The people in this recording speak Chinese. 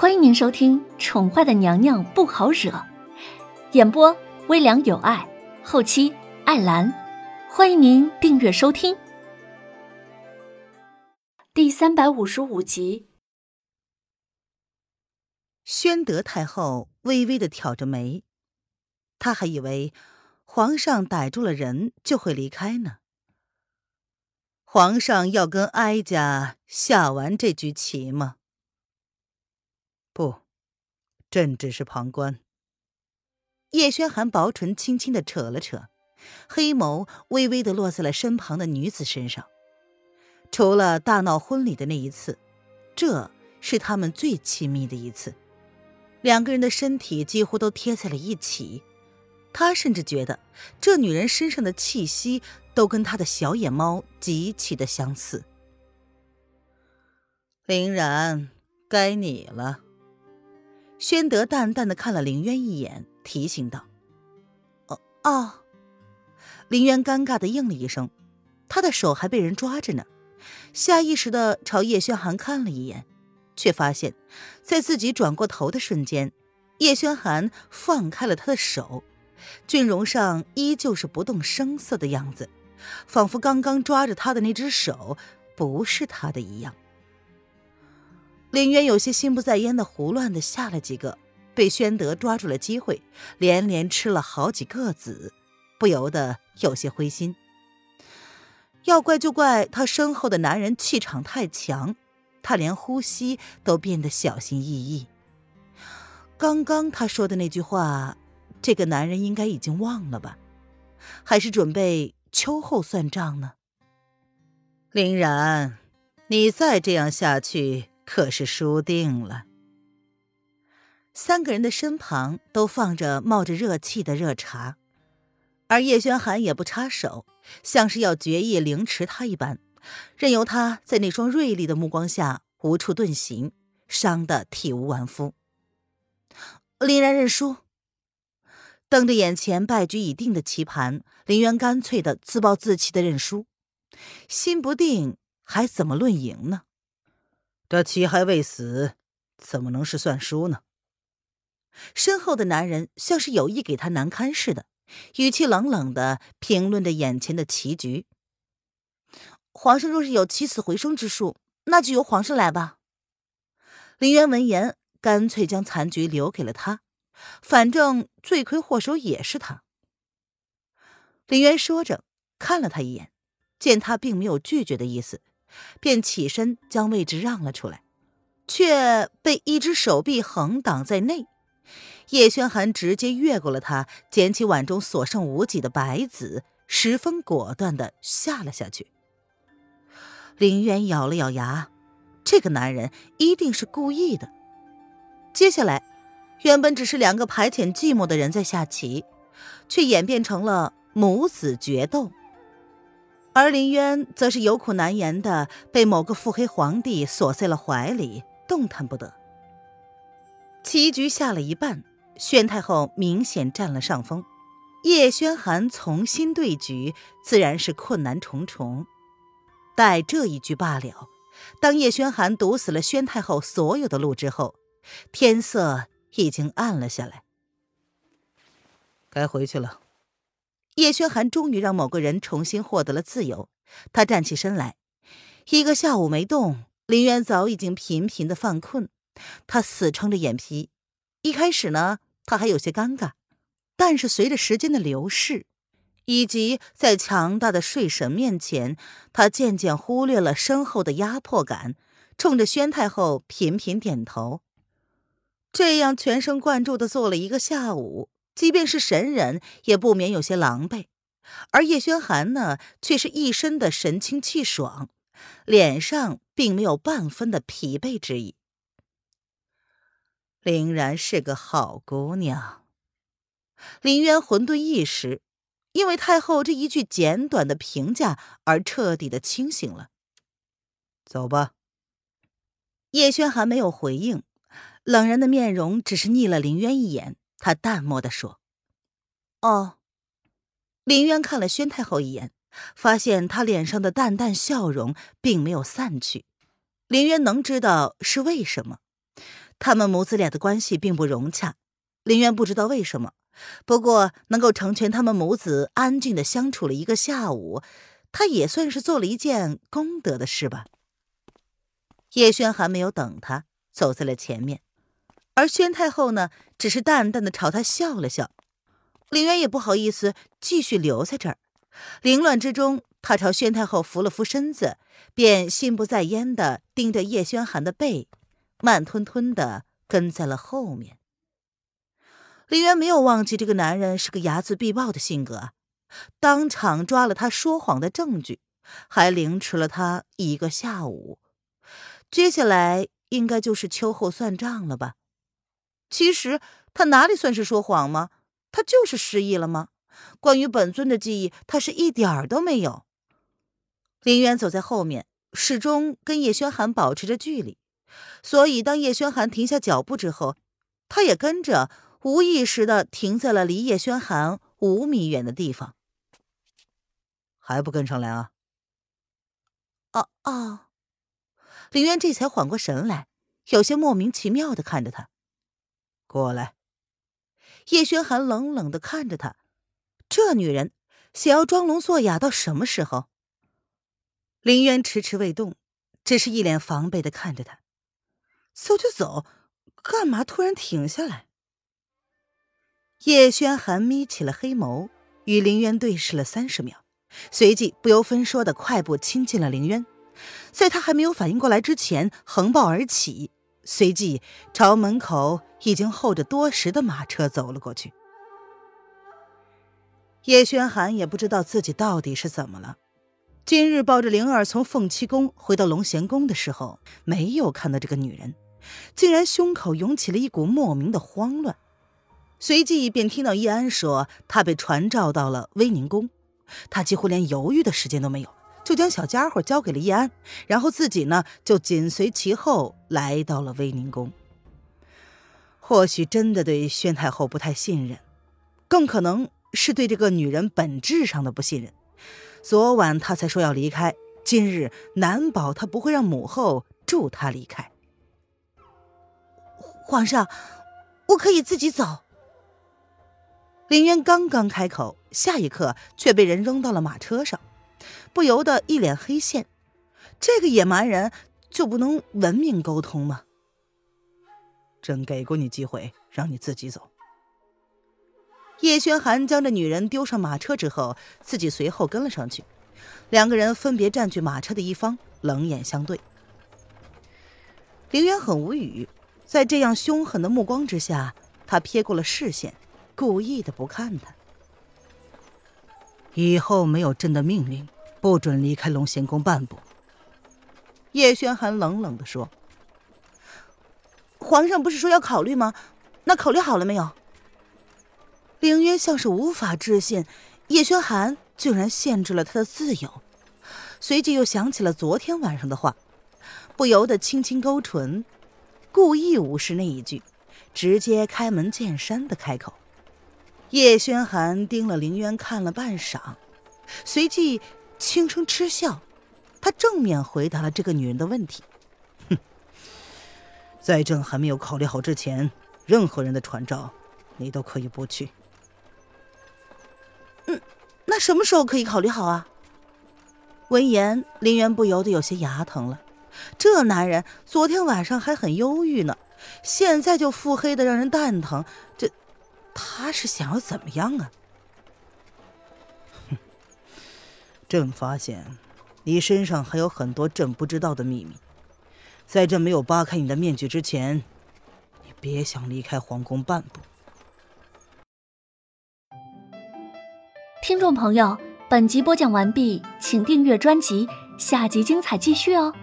欢迎您收听《宠坏的娘娘不好惹》，演播微凉有爱，后期艾兰。欢迎您订阅收听。第三百五十五集，宣德太后微微的挑着眉，她还以为皇上逮住了人就会离开呢。皇上要跟哀家下完这局棋吗？朕只是旁观。叶轩寒薄唇轻轻的扯了扯，黑眸微微的落在了身旁的女子身上。除了大闹婚礼的那一次，这是他们最亲密的一次，两个人的身体几乎都贴在了一起。他甚至觉得这女人身上的气息都跟他的小野猫极其的相似。林然，该你了。宣德淡淡的看了林渊一眼，提醒道：“哦哦。”林渊尴尬的应了一声，他的手还被人抓着呢，下意识的朝叶轩寒看了一眼，却发现，在自己转过头的瞬间，叶轩寒放开了他的手，俊容上依旧是不动声色的样子，仿佛刚刚抓着他的那只手不是他的一样。林渊有些心不在焉的胡乱的下了几个，被宣德抓住了机会，连连吃了好几个子，不由得有些灰心。要怪就怪他身后的男人气场太强，他连呼吸都变得小心翼翼。刚刚他说的那句话，这个男人应该已经忘了吧？还是准备秋后算账呢？林然，你再这样下去。可是输定了。三个人的身旁都放着冒着热气的热茶，而叶轩寒也不插手，像是要决意凌迟他一般，任由他在那双锐利的目光下无处遁形，伤得体无完肤。林然认输，瞪着眼前败局已定的棋盘，林渊干脆的自暴自弃的认输，心不定还怎么论赢呢？这棋还未死，怎么能是算输呢？身后的男人像是有意给他难堪似的，语气冷冷的评论着眼前的棋局。皇上若是有起死回生之术，那就由皇上来吧。林渊闻言，干脆将残局留给了他，反正罪魁祸首也是他。林渊说着，看了他一眼，见他并没有拒绝的意思。便起身将位置让了出来，却被一只手臂横挡在内。叶轩寒直接越过了他，捡起碗中所剩无几的白子，十分果断的下了下去。林渊咬了咬牙，这个男人一定是故意的。接下来，原本只是两个排遣寂寞的人在下棋，却演变成了母子决斗。而林渊则是有苦难言的，被某个腹黑皇帝锁在了怀里，动弹不得。棋局下了一半，宣太后明显占了上风，叶轩寒重新对局，自然是困难重重。待这一局罢了，当叶轩寒堵死了宣太后所有的路之后，天色已经暗了下来，该回去了。叶轩寒终于让某个人重新获得了自由。他站起身来，一个下午没动，林渊早已经频频的犯困。他死撑着眼皮，一开始呢，他还有些尴尬，但是随着时间的流逝，以及在强大的睡神面前，他渐渐忽略了身后的压迫感，冲着宣太后频频点头。这样全神贯注的做了一个下午。即便是神人，也不免有些狼狈，而叶轩寒呢，却是一身的神清气爽，脸上并没有半分的疲惫之意。林然是个好姑娘。林渊混沌一时，因为太后这一句简短的评价而彻底的清醒了。走吧。叶轩寒没有回应，冷然的面容只是睨了林渊一眼。他淡漠的说：“哦。”林渊看了宣太后一眼，发现她脸上的淡淡笑容并没有散去。林渊能知道是为什么，他们母子俩的关系并不融洽。林渊不知道为什么，不过能够成全他们母子安静的相处了一个下午，他也算是做了一件功德的事吧。叶轩寒没有等他，走在了前面，而宣太后呢，只是淡淡的朝他笑了笑。林渊也不好意思继续留在这儿，凌乱之中，他朝宣太后扶了扶身子，便心不在焉的盯着叶轩寒的背，慢吞吞的跟在了后面。林渊没有忘记这个男人是个睚眦必报的性格，当场抓了他说谎的证据，还凌迟了他一个下午。接下来应该就是秋后算账了吧？其实他哪里算是说谎吗？他就是失忆了吗？关于本尊的记忆，他是一点儿都没有。林渊走在后面，始终跟叶轩寒保持着距离，所以当叶轩寒停下脚步之后，他也跟着。无意识的停在了离叶轩寒五米远的地方，还不跟上来啊？哦哦，林渊这才缓过神来，有些莫名其妙的看着他。过来。叶轩寒冷冷的看着他，这女人想要装聋作哑到什么时候？林渊迟迟未动，只是一脸防备的看着他。走就走，干嘛突然停下来？叶轩寒眯起了黑眸，与林渊对视了三十秒，随即不由分说的快步亲近了林渊。在他还没有反应过来之前，横抱而起，随即朝门口已经候着多时的马车走了过去。叶轩寒也不知道自己到底是怎么了，今日抱着灵儿从凤栖宫回到龙贤宫的时候，没有看到这个女人，竟然胸口涌起了一股莫名的慌乱。随即便听到叶安说他被传召到了威宁宫，他几乎连犹豫的时间都没有，就将小家伙交给了叶安，然后自己呢就紧随其后来到了威宁宫。或许真的对宣太后不太信任，更可能是对这个女人本质上的不信任。昨晚他才说要离开，今日难保他不会让母后助他离开。皇上，我可以自己走。林渊刚刚开口，下一刻却被人扔到了马车上，不由得一脸黑线。这个野蛮人就不能文明沟通吗？朕给过你机会，让你自己走。叶轩寒将这女人丢上马车之后，自己随后跟了上去。两个人分别占据马车的一方，冷眼相对。林渊很无语，在这样凶狠的目光之下，他瞥过了视线。故意的不看他。以后没有朕的命令，不准离开龙贤宫半步。叶轩寒冷冷的说：“皇上不是说要考虑吗？那考虑好了没有？”凌渊像是无法置信，叶轩寒竟然限制了他的自由，随即又想起了昨天晚上的话，不由得轻轻勾唇，故意无视那一句，直接开门见山的开口。叶轩寒盯了凌渊看了半晌，随即轻声嗤笑，他正面回答了这个女人的问题：“哼，在朕还没有考虑好之前，任何人的传召，你都可以不去。”“嗯，那什么时候可以考虑好啊？”闻言，林渊不由得有些牙疼了。这男人昨天晚上还很忧郁呢，现在就腹黑的让人蛋疼，这……他是想要怎么样啊？朕发现你身上还有很多朕不知道的秘密，在朕没有扒开你的面具之前，你别想离开皇宫半步。听众朋友，本集播讲完毕，请订阅专辑，下集精彩继续哦。